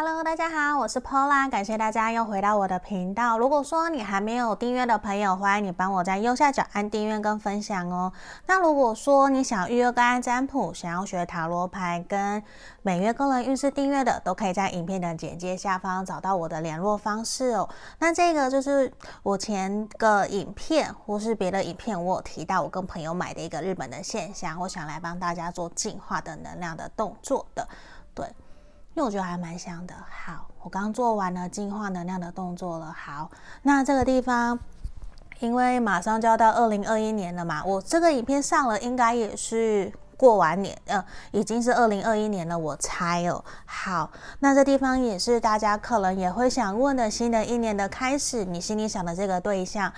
Hello，大家好，我是 Pola，感谢大家又回到我的频道。如果说你还没有订阅的朋友，欢迎你帮我在右下角按订阅跟分享哦。那如果说你想预约个案占卜，想要学塔罗牌跟每月个人运势订阅的，都可以在影片的简介下方找到我的联络方式哦。那这个就是我前个影片或是别的影片，我有提到我跟朋友买的一个日本的线香，我想来帮大家做净化的能量的动作的，对。因为我觉得还蛮香的。好，我刚做完了净化能量的动作了。好，那这个地方，因为马上就要到二零二一年了嘛，我这个影片上了，应该也是过完年，呃，已经是二零二一年了，我猜哦。好，那这地方也是大家可能也会想问的，新的一年的开始，你心里想的这个对象。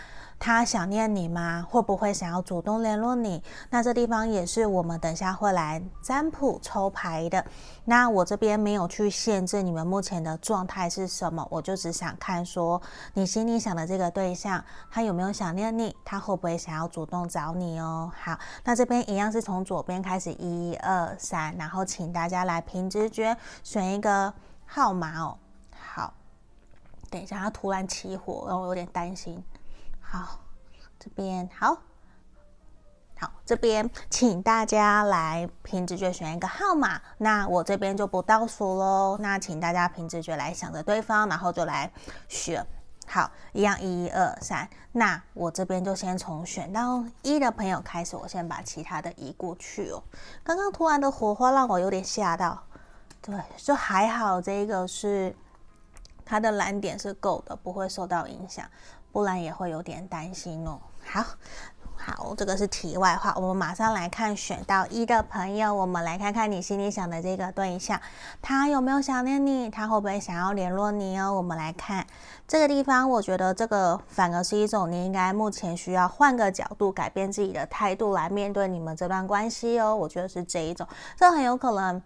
他想念你吗？会不会想要主动联络你？那这地方也是我们等下会来占卜抽牌的。那我这边没有去限制你们目前的状态是什么，我就只想看说你心里想的这个对象，他有没有想念你？他会不会想要主动找你哦？好，那这边一样是从左边开开始，一二三，然后请大家来凭直觉选一个号码哦。好，等一下他突然起火，让我有点担心。好，这边好，好，这边请大家来凭直觉选一个号码。那我这边就不倒数喽。那请大家凭直觉来想着对方，然后就来选。好，一样，一二三。那我这边就先从选到一的朋友开始，我先把其他的移过去哦。刚刚突然的火花让我有点吓到，对，就还好，这个是它的蓝点是够的，不会受到影响。不然也会有点担心哦。好，好，这个是题外话。我们马上来看选到一的朋友，我们来看看你心里想的这个对象，他有没有想念你？他会不会想要联络你哦？我们来看这个地方，我觉得这个反而是一种你应该目前需要换个角度，改变自己的态度来面对你们这段关系哦。我觉得是这一种，这很有可能。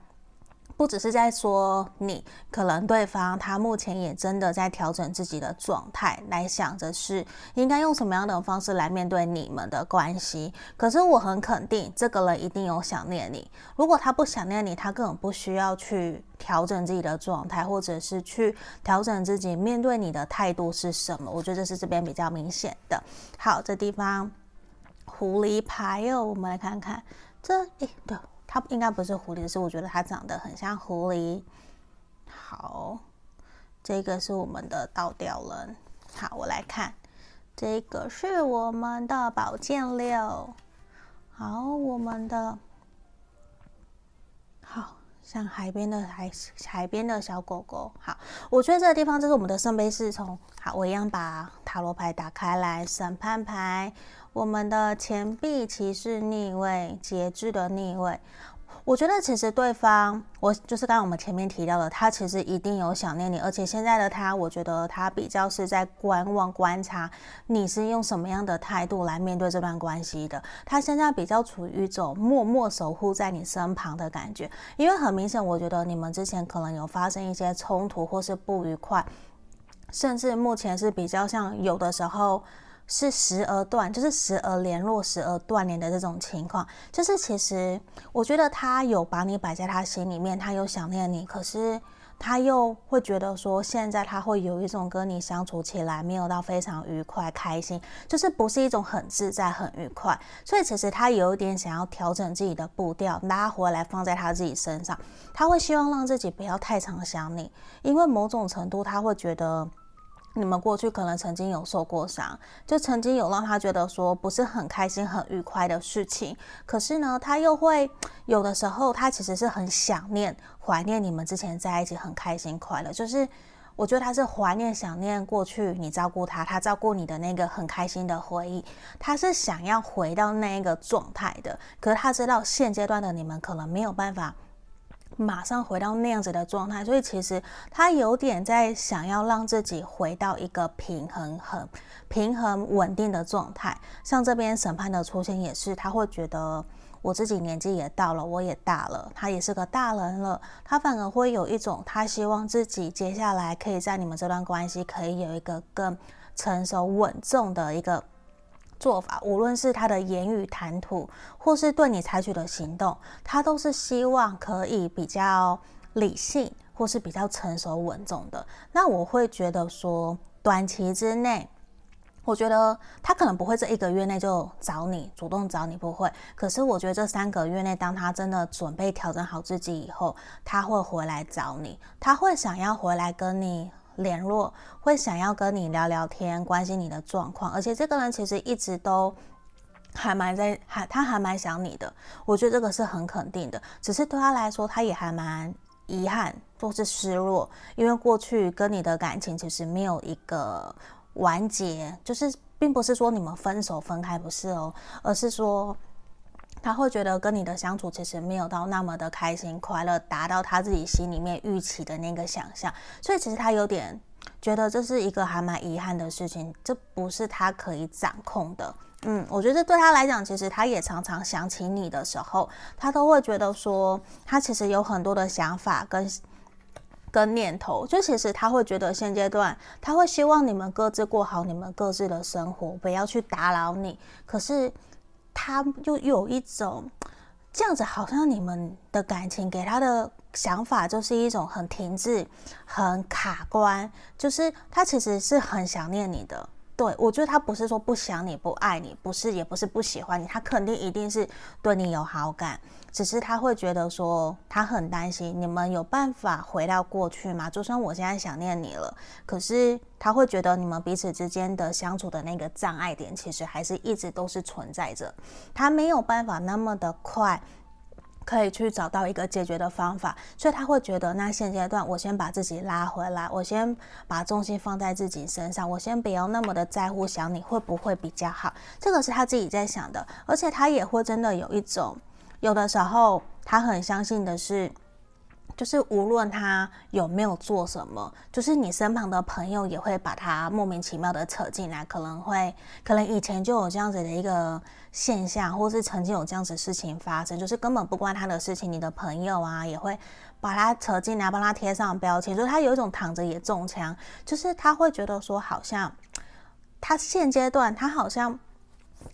不只是在说你，可能对方他目前也真的在调整自己的状态，来想着是应该用什么样的方式来面对你们的关系。可是我很肯定，这个人一定有想念你。如果他不想念你，他根本不需要去调整自己的状态，或者是去调整自己面对你的态度是什么。我觉得这是这边比较明显的。好，这地方狐狸牌哦，我们来看看这，诶，对。它应该不是狐狸，是我觉得它长得很像狐狸。好，这个是我们的倒吊人。好，我来看，这个是我们的宝剑六。好，我们的，好像海边的海海边的小狗狗。好，我觉得这个地方就是我们的圣杯侍从。好，我一样把塔罗牌打开来，审判牌。我们的钱币骑士逆位，节制的逆位。我觉得其实对方，我就是刚刚我们前面提到的，他其实一定有想念你，而且现在的他，我觉得他比较是在观望、观察你是用什么样的态度来面对这段关系的。他现在比较处于一种默默守护在你身旁的感觉，因为很明显，我觉得你们之前可能有发生一些冲突或是不愉快，甚至目前是比较像有的时候。是时而断，就是时而联络，时而断联的这种情况。就是其实我觉得他有把你摆在他心里面，他有想念你，可是他又会觉得说，现在他会有一种跟你相处起来没有到非常愉快、开心，就是不是一种很自在、很愉快。所以其实他有一点想要调整自己的步调，拉回来放在他自己身上。他会希望让自己不要太常想你，因为某种程度他会觉得。你们过去可能曾经有受过伤，就曾经有让他觉得说不是很开心、很愉快的事情。可是呢，他又会有的时候，他其实是很想念、怀念你们之前在一起很开心、快乐。就是我觉得他是怀念、想念过去你照顾他、他照顾你的那个很开心的回忆。他是想要回到那一个状态的。可是他知道现阶段的你们可能没有办法。马上回到那样子的状态，所以其实他有点在想要让自己回到一个平衡、很平衡、稳定的状态。像这边审判的出现也是，他会觉得我自己年纪也到了，我也大了，他也是个大人了，他反而会有一种他希望自己接下来可以在你们这段关系可以有一个更成熟稳重的一个。做法，无论是他的言语谈吐，或是对你采取的行动，他都是希望可以比较理性、或是比较成熟稳重的。那我会觉得说，短期之内。我觉得他可能不会这一个月内就找你，主动找你不会。可是我觉得这三个月内，当他真的准备调整好自己以后，他会回来找你，他会想要回来跟你联络，会想要跟你聊聊天，关心你的状况。而且这个人其实一直都还蛮在，还他还蛮想你的。我觉得这个是很肯定的，只是对他来说，他也还蛮遗憾或是失落，因为过去跟你的感情其实没有一个。完结就是，并不是说你们分手分开不是哦，而是说他会觉得跟你的相处其实没有到那么的开心快乐，达到他自己心里面预期的那个想象，所以其实他有点觉得这是一个还蛮遗憾的事情，这不是他可以掌控的。嗯，我觉得对他来讲，其实他也常常想起你的时候，他都会觉得说，他其实有很多的想法跟。跟念头，就其实他会觉得现阶段他会希望你们各自过好你们各自的生活，不要去打扰你。可是他又有一种这样子，好像你们的感情给他的想法就是一种很停滞、很卡关，就是他其实是很想念你的。对，我觉得他不是说不想你、不爱你，不是，也不是不喜欢你，他肯定一定是对你有好感，只是他会觉得说他很担心你们有办法回到过去吗？就算我现在想念你了，可是他会觉得你们彼此之间的相处的那个障碍点，其实还是一直都是存在着，他没有办法那么的快。可以去找到一个解决的方法，所以他会觉得，那现阶段我先把自己拉回来，我先把重心放在自己身上，我先不要那么的在乎想你会不会比较好，这个是他自己在想的，而且他也会真的有一种，有的时候他很相信的是。就是无论他有没有做什么，就是你身旁的朋友也会把他莫名其妙的扯进来，可能会，可能以前就有这样子的一个现象，或是曾经有这样子事情发生，就是根本不关他的事情，你的朋友啊也会把他扯进来，帮他贴上标签，就是他有一种躺着也中枪，就是他会觉得说，好像他现阶段他好像。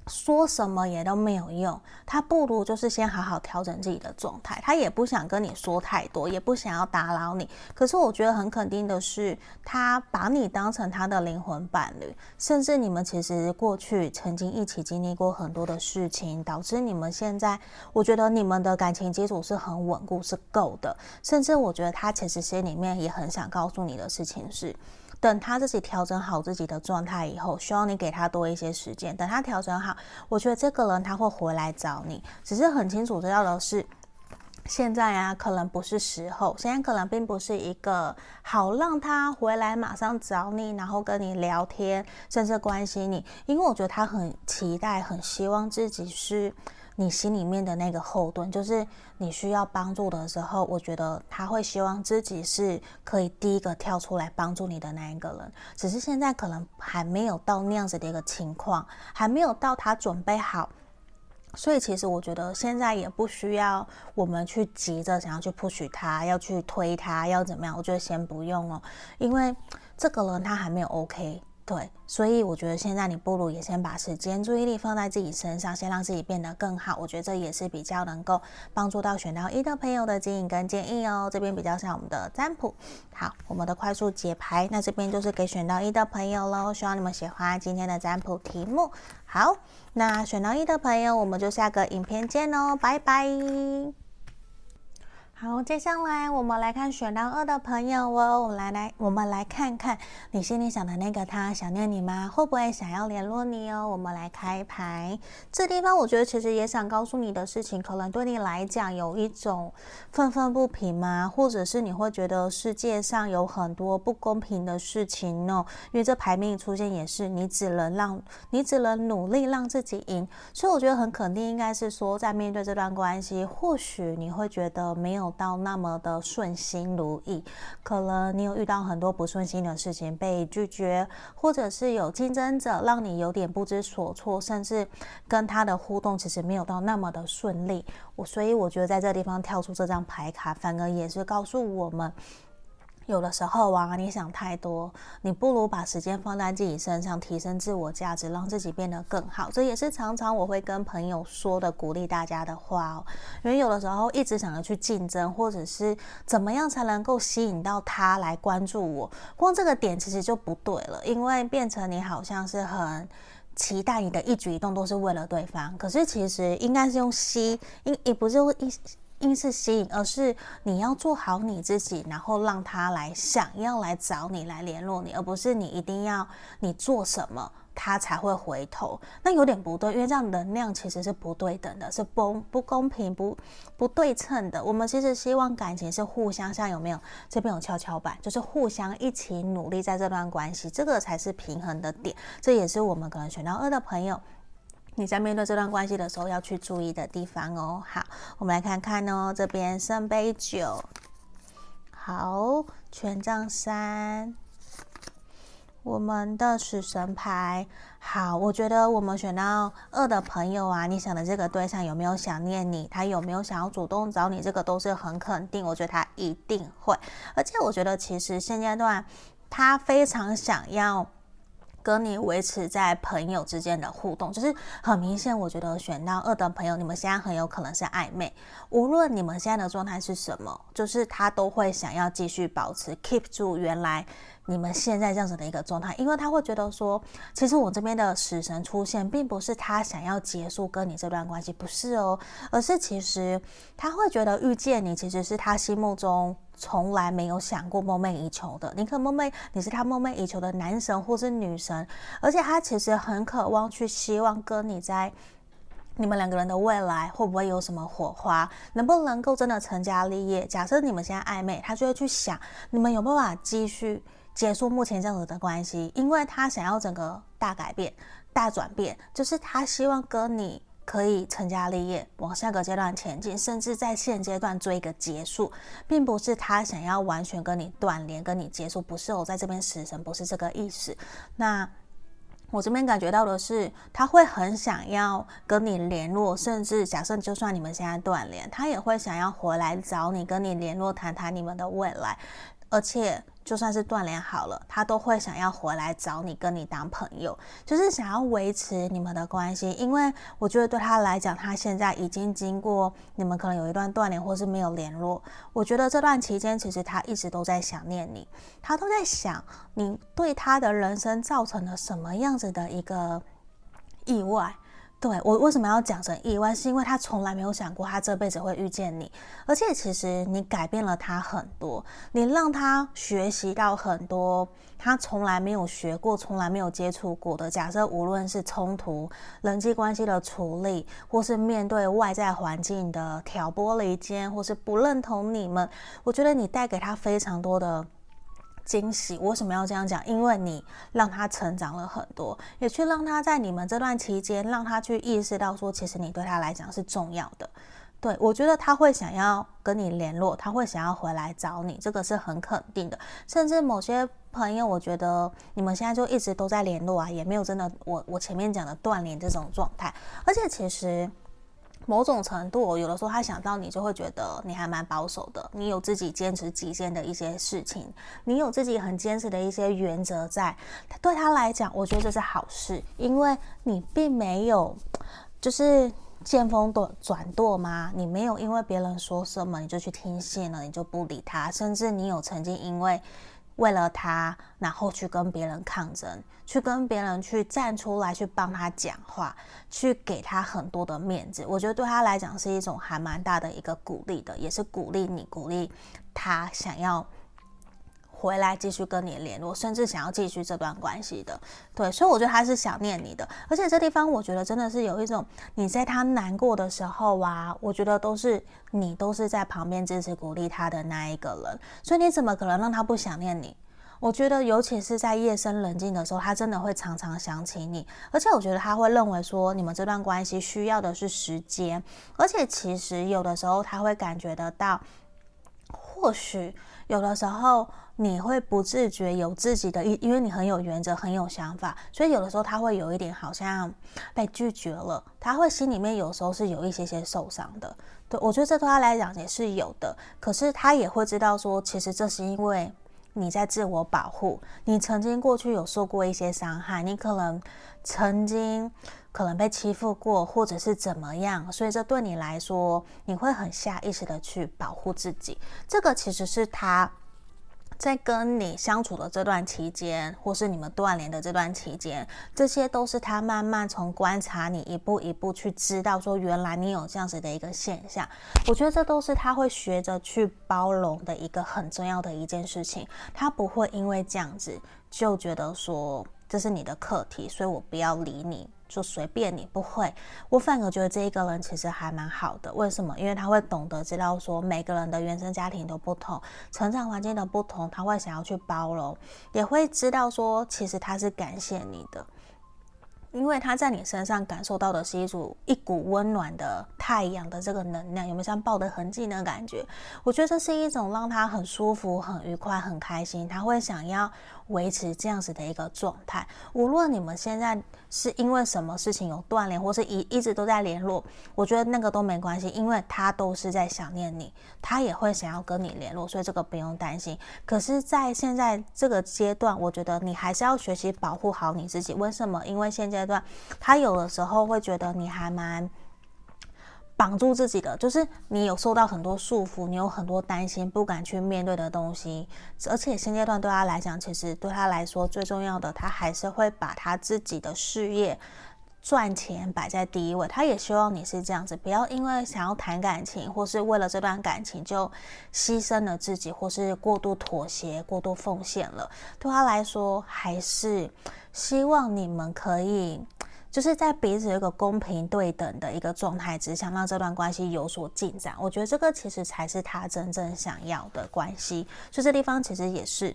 说什么也都没有用，他不如就是先好好调整自己的状态。他也不想跟你说太多，也不想要打扰你。可是我觉得很肯定的是，他把你当成他的灵魂伴侣，甚至你们其实过去曾经一起经历过很多的事情，导致你们现在，我觉得你们的感情基础是很稳固，是够的。甚至我觉得他其实心里面也很想告诉你的事情是。等他自己调整好自己的状态以后，希望你给他多一些时间。等他调整好，我觉得这个人他会回来找你。只是很清楚知道的是，现在啊，可能不是时候。现在可能并不是一个好让他回来马上找你，然后跟你聊天，甚至关心你。因为我觉得他很期待，很希望自己是。你心里面的那个后盾，就是你需要帮助的时候，我觉得他会希望自己是可以第一个跳出来帮助你的那一个人。只是现在可能还没有到那样子的一个情况，还没有到他准备好。所以其实我觉得现在也不需要我们去急着想要去 push 他，要去推他，要怎么样？我觉得先不用哦，因为这个人他还没有 OK。对，所以我觉得现在你不如也先把时间、注意力放在自己身上，先让自己变得更好。我觉得这也是比较能够帮助到选到一的朋友的指引跟建议哦。这边比较像我们的占卜，好，我们的快速解牌，那这边就是给选到一的朋友喽。希望你们喜欢今天的占卜题目。好，那选到一的朋友，我们就下个影片见哦，拜拜。好，接下来我们来看选到二的朋友哦，我们来来，我们来看看你心里想的那个他想念你吗？会不会想要联络你哦？我们来开牌，这地方我觉得其实也想告诉你的事情，可能对你来讲有一种愤愤不平吗？或者是你会觉得世界上有很多不公平的事情哦？因为这牌面出现也是你只能让你只能努力让自己赢，所以我觉得很肯定应该是说，在面对这段关系，或许你会觉得没有。到那么的顺心如意，可能你有遇到很多不顺心的事情，被拒绝，或者是有竞争者让你有点不知所措，甚至跟他的互动其实没有到那么的顺利。我所以我觉得在这地方跳出这张牌卡，反而也是告诉我们。有的时候啊，你想太多，你不如把时间放在自己身上，提升自我价值，让自己变得更好。这也是常常我会跟朋友说的，鼓励大家的话哦。因为有的时候一直想要去竞争，或者是怎么样才能够吸引到他来关注我，光这个点其实就不对了，因为变成你好像是很期待你的一举一动都是为了对方，可是其实应该是用吸，也也不是一。因是吸引，而是你要做好你自己，然后让他来想要来找你来联络你，而不是你一定要你做什么他才会回头。那有点不对，因为这样能量其实是不对等的，是不不公平、不不对称的。我们其实希望感情是互相，像有没有？这边有跷跷板，就是互相一起努力在这段关系，这个才是平衡的点。这也是我们可能选到二的朋友。你在面对这段关系的时候要去注意的地方哦。好，我们来看看哦，这边圣杯九，好，权杖三，我们的死神牌。好，我觉得我们选到二的朋友啊，你想的这个对象有没有想念你？他有没有想要主动找你？这个都是很肯定，我觉得他一定会。而且我觉得其实现阶段他非常想要。跟你维持在朋友之间的互动，就是很明显。我觉得选到二的朋友，你们现在很有可能是暧昧。无论你们现在的状态是什么，就是他都会想要继续保持 keep 住原来你们现在这样子的一个状态，因为他会觉得说，其实我这边的死神出现，并不是他想要结束跟你这段关系，不是哦，而是其实他会觉得遇见你，其实是他心目中。从来没有想过梦寐以求的，你可梦寐，你是他梦寐以求的男神或是女神，而且他其实很渴望去希望跟你在你们两个人的未来会不会有什么火花，能不能够真的成家立业？假设你们现在暧昧，他就会去想你们有没有办法继续结束目前这样子的关系，因为他想要整个大改变、大转变，就是他希望跟你。可以成家立业，往下个阶段前进，甚至在现阶段做一个结束，并不是他想要完全跟你断联、跟你结束，不是我在这边死神，不是这个意思。那我这边感觉到的是，他会很想要跟你联络，甚至假设就算你们现在断联，他也会想要回来找你，跟你联络，谈谈你们的未来，而且。就算是断联好了，他都会想要回来找你，跟你当朋友，就是想要维持你们的关系。因为我觉得对他来讲，他现在已经经过你们可能有一段断联，或是没有联络。我觉得这段期间，其实他一直都在想念你，他都在想你对他的人生造成了什么样子的一个意外。对，我为什么要讲成意外，是因为他从来没有想过他这辈子会遇见你，而且其实你改变了他很多，你让他学习到很多他从来没有学过、从来没有接触过的。假设无论是冲突、人际关系的处理，或是面对外在环境的挑拨离间，或是不认同你们，我觉得你带给他非常多的。惊喜，为什么要这样讲？因为你让他成长了很多，也去让他在你们这段期间，让他去意识到说，其实你对他来讲是重要的。对，我觉得他会想要跟你联络，他会想要回来找你，这个是很肯定的。甚至某些朋友，我觉得你们现在就一直都在联络啊，也没有真的我我前面讲的断联这种状态，而且其实。某种程度，有的时候他想到你，就会觉得你还蛮保守的。你有自己坚持己见的一些事情，你有自己很坚持的一些原则在。对他来讲，我觉得这是好事，因为你并没有就是见风转转舵吗？你没有因为别人说什么你就去听信了，你就不理他，甚至你有曾经因为。为了他，然后去跟别人抗争，去跟别人去站出来，去帮他讲话，去给他很多的面子。我觉得对他来讲是一种还蛮大的一个鼓励的，也是鼓励你，鼓励他想要。回来继续跟你联络，甚至想要继续这段关系的，对，所以我觉得他是想念你的，而且这地方我觉得真的是有一种你在他难过的时候啊，我觉得都是你都是在旁边支持鼓励他的那一个人，所以你怎么可能让他不想念你？我觉得尤其是在夜深人静的时候，他真的会常常想起你，而且我觉得他会认为说你们这段关系需要的是时间，而且其实有的时候他会感觉得到，或许有的时候。你会不自觉有自己的，因因为你很有原则，很有想法，所以有的时候他会有一点好像被拒绝了，他会心里面有时候是有一些些受伤的。对，我觉得这对他来讲也是有的，可是他也会知道说，其实这是因为你在自我保护，你曾经过去有受过一些伤害，你可能曾经可能被欺负过，或者是怎么样，所以这对你来说，你会很下意识的去保护自己。这个其实是他。在跟你相处的这段期间，或是你们断联的这段期间，这些都是他慢慢从观察你，一步一步去知道说，原来你有这样子的一个现象。我觉得这都是他会学着去包容的一个很重要的一件事情。他不会因为这样子就觉得说，这是你的课题，所以我不要理你。就随便你，不会，我反而觉得这一个人其实还蛮好的。为什么？因为他会懂得知道说每个人的原生家庭都不同，成长环境的不同，他会想要去包容，也会知道说其实他是感谢你的。因为他在你身上感受到的是一组一股温暖的太阳的这个能量，有没有像抱得很紧的感觉？我觉得这是一种让他很舒服、很愉快、很开心。他会想要维持这样子的一个状态。无论你们现在是因为什么事情有断联，或是一一直都在联络，我觉得那个都没关系，因为他都是在想念你，他也会想要跟你联络，所以这个不用担心。可是，在现在这个阶段，我觉得你还是要学习保护好你自己。为什么？因为现阶段他有的时候会觉得你还蛮。绑住自己的，就是你有受到很多束缚，你有很多担心，不敢去面对的东西。而且现阶段对他来讲，其实对他来说最重要的，他还是会把他自己的事业、赚钱摆在第一位。他也希望你是这样子，不要因为想要谈感情，或是为了这段感情就牺牲了自己，或是过度妥协、过度奉献了。对他来说，还是希望你们可以。就是在彼此有一个公平对等的一个状态之下，让这段关系有所进展。我觉得这个其实才是他真正想要的关系。所以这地方其实也是。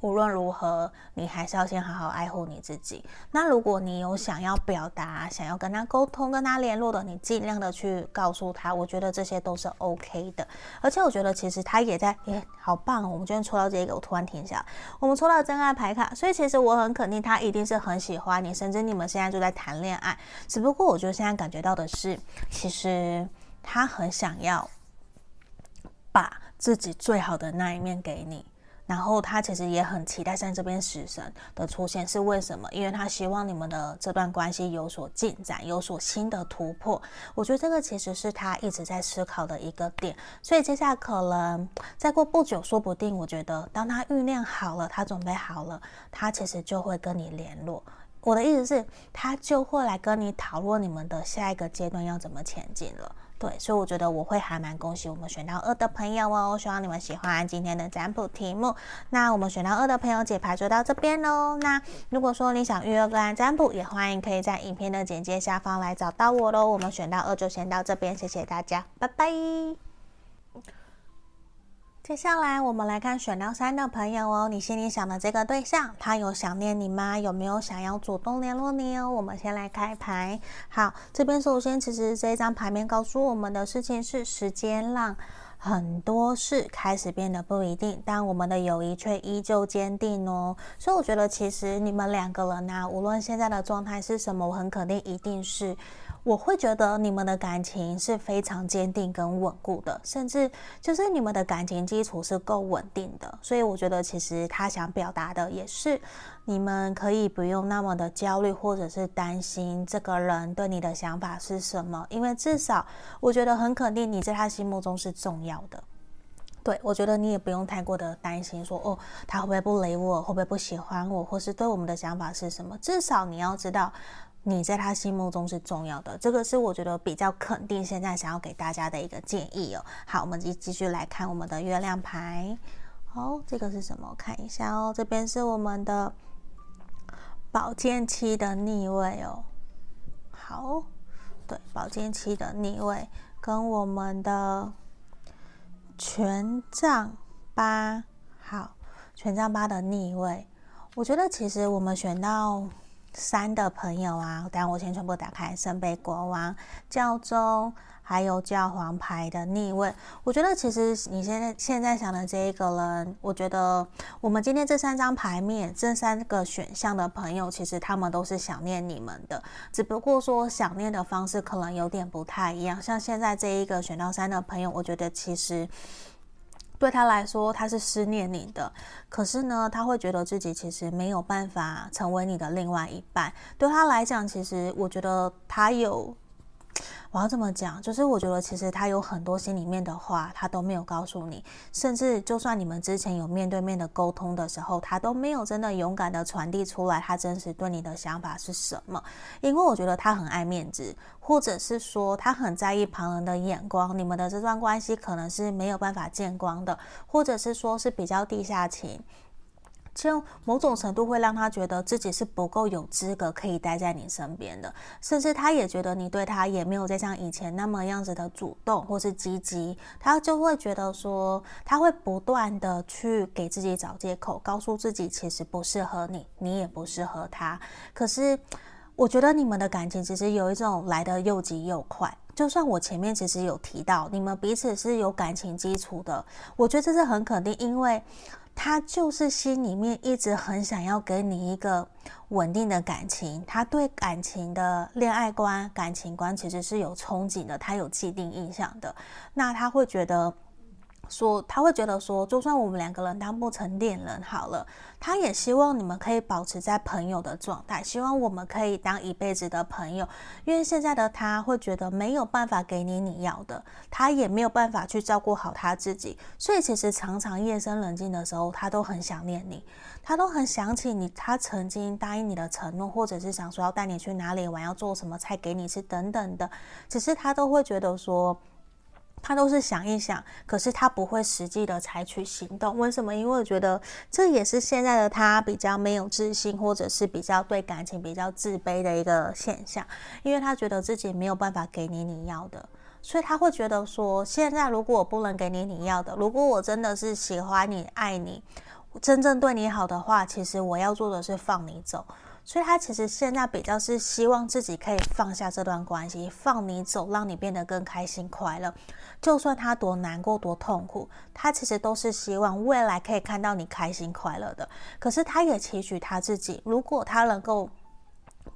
无论如何，你还是要先好好爱护你自己。那如果你有想要表达、想要跟他沟通、跟他联络的，你尽量的去告诉他。我觉得这些都是 OK 的。而且我觉得其实他也在，诶，好棒哦！我们今天抽到这个，我突然停下。我们抽到真爱牌卡，所以其实我很肯定他一定是很喜欢你，甚至你们现在就在谈恋爱。只不过我觉得现在感觉到的是，其实他很想要把自己最好的那一面给你。然后他其实也很期待在这边死神的出现，是为什么？因为他希望你们的这段关系有所进展，有所新的突破。我觉得这个其实是他一直在思考的一个点。所以接下来可能再过不久，说不定我觉得当他酝酿好了，他准备好了，他其实就会跟你联络。我的意思是，他就会来跟你讨论你们的下一个阶段要怎么前进了。对，所以我觉得我会还蛮恭喜我们选到二的朋友哦，希望你们喜欢今天的占卜题目。那我们选到二的朋友解牌就到这边喽。那如果说你想预约个案占卜，也欢迎可以在影片的简介下方来找到我喽。我们选到二就先到这边，谢谢大家，拜拜。接下来我们来看选到三的朋友哦，你心里想的这个对象，他有想念你吗？有没有想要主动联络你哦？我们先来开牌。好，这边首先其实这一张牌面告诉我们的事情是，时间让很多事开始变得不一定，但我们的友谊却依旧坚定哦。所以我觉得其实你们两个人呢，无论现在的状态是什么，我很肯定一定是。我会觉得你们的感情是非常坚定跟稳固的，甚至就是你们的感情基础是够稳定的，所以我觉得其实他想表达的也是，你们可以不用那么的焦虑或者是担心这个人对你的想法是什么，因为至少我觉得很肯定你在他心目中是重要的。对，我觉得你也不用太过的担心说，哦，他会不会不理我，会不会不喜欢我，或是对我们的想法是什么，至少你要知道。你在他心目中是重要的，这个是我觉得比较肯定。现在想要给大家的一个建议哦。好，我们继继续来看我们的月亮牌。哦，这个是什么？看一下哦。这边是我们的宝剑七的逆位哦。好，对，宝剑七的逆位跟我们的权杖八，好，权杖八的逆位。我觉得其实我们选到。三的朋友啊，等下我先全部打开。圣杯国王、教宗，还有教皇牌的逆位。我觉得其实你现在现在想的这一个人，我觉得我们今天这三张牌面，这三个选项的朋友，其实他们都是想念你们的，只不过说想念的方式可能有点不太一样。像现在这一个选到三的朋友，我觉得其实。对他来说，他是思念你的，可是呢，他会觉得自己其实没有办法成为你的另外一半。对他来讲，其实我觉得他有。我要这么讲，就是我觉得其实他有很多心里面的话，他都没有告诉你，甚至就算你们之前有面对面的沟通的时候，他都没有真的勇敢的传递出来，他真实对你的想法是什么。因为我觉得他很爱面子，或者是说他很在意旁人的眼光，你们的这段关系可能是没有办法见光的，或者是说是比较地下情。就某种程度会让他觉得自己是不够有资格可以待在你身边的，甚至他也觉得你对他也没有再像以前那么样子的主动或是积极，他就会觉得说他会不断的去给自己找借口，告诉自己其实不适合你，你也不适合他。可是我觉得你们的感情其实有一种来得又急又快，就算我前面其实有提到你们彼此是有感情基础的，我觉得这是很肯定，因为。他就是心里面一直很想要给你一个稳定的感情，他对感情的恋爱观、感情观其实是有憧憬的，他有既定印象的。那他会觉得。说他会觉得说，就算我们两个人当不成恋人好了，他也希望你们可以保持在朋友的状态，希望我们可以当一辈子的朋友。因为现在的他会觉得没有办法给你你要的，他也没有办法去照顾好他自己，所以其实常常夜深人静的时候，他都很想念你，他都很想起你，他曾经答应你的承诺，或者是想说要带你去哪里玩，要做什么菜给你吃等等的，只是他都会觉得说。他都是想一想，可是他不会实际的采取行动。为什么？因为我觉得这也是现在的他比较没有自信，或者是比较对感情比较自卑的一个现象。因为他觉得自己没有办法给你你要的，所以他会觉得说，现在如果我不能给你你要的，如果我真的是喜欢你、爱你，真正对你好的话，其实我要做的是放你走。所以他其实现在比较是希望自己可以放下这段关系，放你走，让你变得更开心快乐。就算他多难过、多痛苦，他其实都是希望未来可以看到你开心快乐的。可是他也期许他自己，如果他能够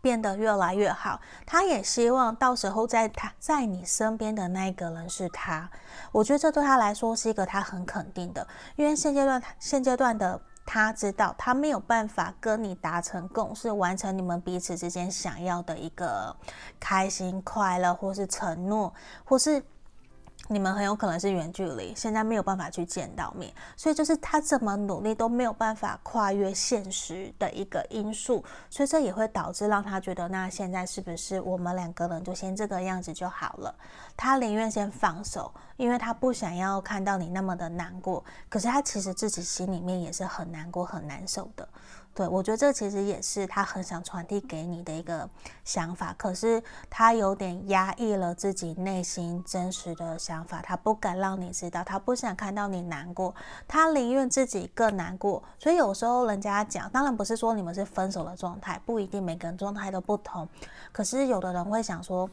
变得越来越好，他也希望到时候在他在你身边的那一个人是他。我觉得这对他来说是一个他很肯定的，因为现阶段现阶段的。他知道他没有办法跟你达成共识，完成你们彼此之间想要的一个开心、快乐，或是承诺，或是。你们很有可能是远距离，现在没有办法去见到面，所以就是他怎么努力都没有办法跨越现实的一个因素，所以这也会导致让他觉得，那现在是不是我们两个人就先这个样子就好了？他宁愿先放手，因为他不想要看到你那么的难过，可是他其实自己心里面也是很难过、很难受的。对，我觉得这其实也是他很想传递给你的一个想法，可是他有点压抑了自己内心真实的想法，他不敢让你知道，他不想看到你难过，他宁愿自己更难过。所以有时候人家讲，当然不是说你们是分手的状态，不一定每个人状态都不同，可是有的人会想说，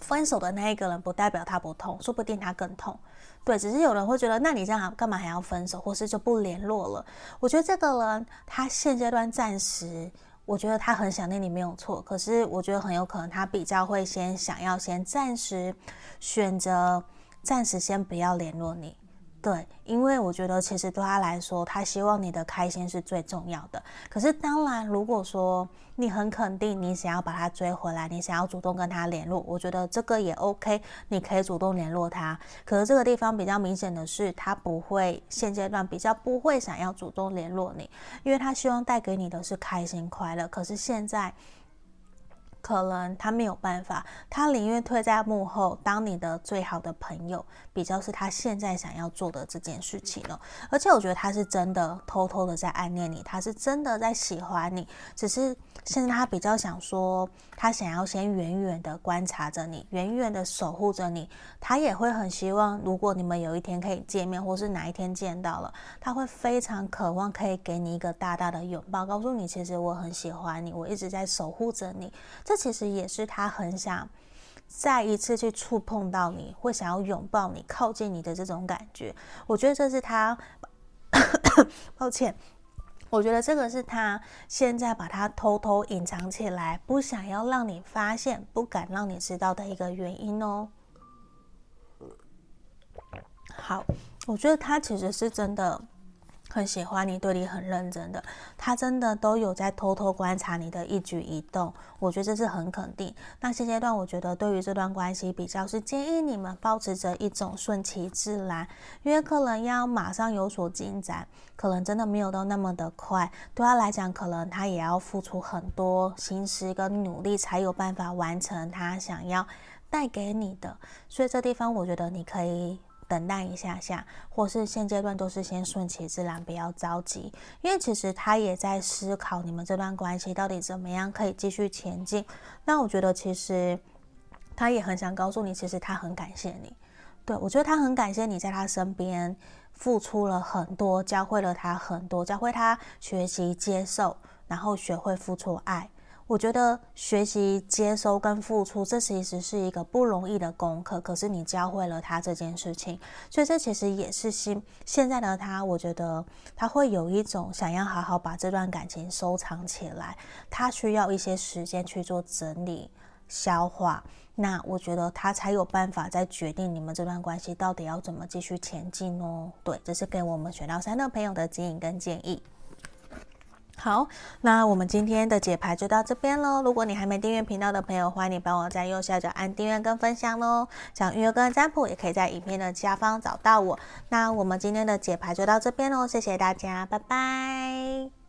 分手的那一个人不代表他不痛，说不定他更痛。对，只是有人会觉得，那你这样干嘛还要分手，或是就不联络了？我觉得这个人他现阶段暂时，我觉得他很想念你没有错，可是我觉得很有可能他比较会先想要先暂时选择，暂时先不要联络你。对，因为我觉得其实对他来说，他希望你的开心是最重要的。可是当然，如果说你很肯定，你想要把他追回来，你想要主动跟他联络，我觉得这个也 OK，你可以主动联络他。可是这个地方比较明显的是，他不会现阶段比较不会想要主动联络你，因为他希望带给你的是开心快乐。可是现在。可能他没有办法，他宁愿退在幕后，当你的最好的朋友，比较是他现在想要做的这件事情了。而且我觉得他是真的偷偷的在暗恋你，他是真的在喜欢你，只是现在他比较想说，他想要先远远的观察着你，远远的守护着你。他也会很希望，如果你们有一天可以见面，或是哪一天见到了，他会非常渴望可以给你一个大大的拥抱，告诉你其实我很喜欢你，我一直在守护着你。这其实也是他很想再一次去触碰到你，会想要拥抱你、靠近你的这种感觉。我觉得这是他，抱歉，我觉得这个是他现在把他偷偷隐藏起来，不想要让你发现、不敢让你知道的一个原因哦。好，我觉得他其实是真的。很喜欢你，对你很认真的，他真的都有在偷偷观察你的一举一动，我觉得这是很肯定。那现阶段，我觉得对于这段关系，比较是建议你们保持着一种顺其自然，因为可能要马上有所进展，可能真的没有到那么的快。对他来讲，可能他也要付出很多心思跟努力，才有办法完成他想要带给你的。所以这地方，我觉得你可以。等待一下下，或是现阶段都是先顺其自然，不要着急，因为其实他也在思考你们这段关系到底怎么样可以继续前进。那我觉得其实他也很想告诉你，其实他很感谢你。对，我觉得他很感谢你在他身边付出了很多，教会了他很多，教会他学习接受，然后学会付出爱。我觉得学习、接收跟付出，这其实是一个不容易的功课。可是你教会了他这件事情，所以这其实也是现现在的他。我觉得他会有一种想要好好把这段感情收藏起来，他需要一些时间去做整理、消化。那我觉得他才有办法再决定你们这段关系到底要怎么继续前进哦。对，这是给我们选到三的朋友的指引跟建议。好，那我们今天的解牌就到这边喽。如果你还没订阅频道的朋友，欢迎你帮我在右下角按订阅跟分享喽。想预约跟占卜，也可以在影片的下方找到我。那我们今天的解牌就到这边喽，谢谢大家，拜拜。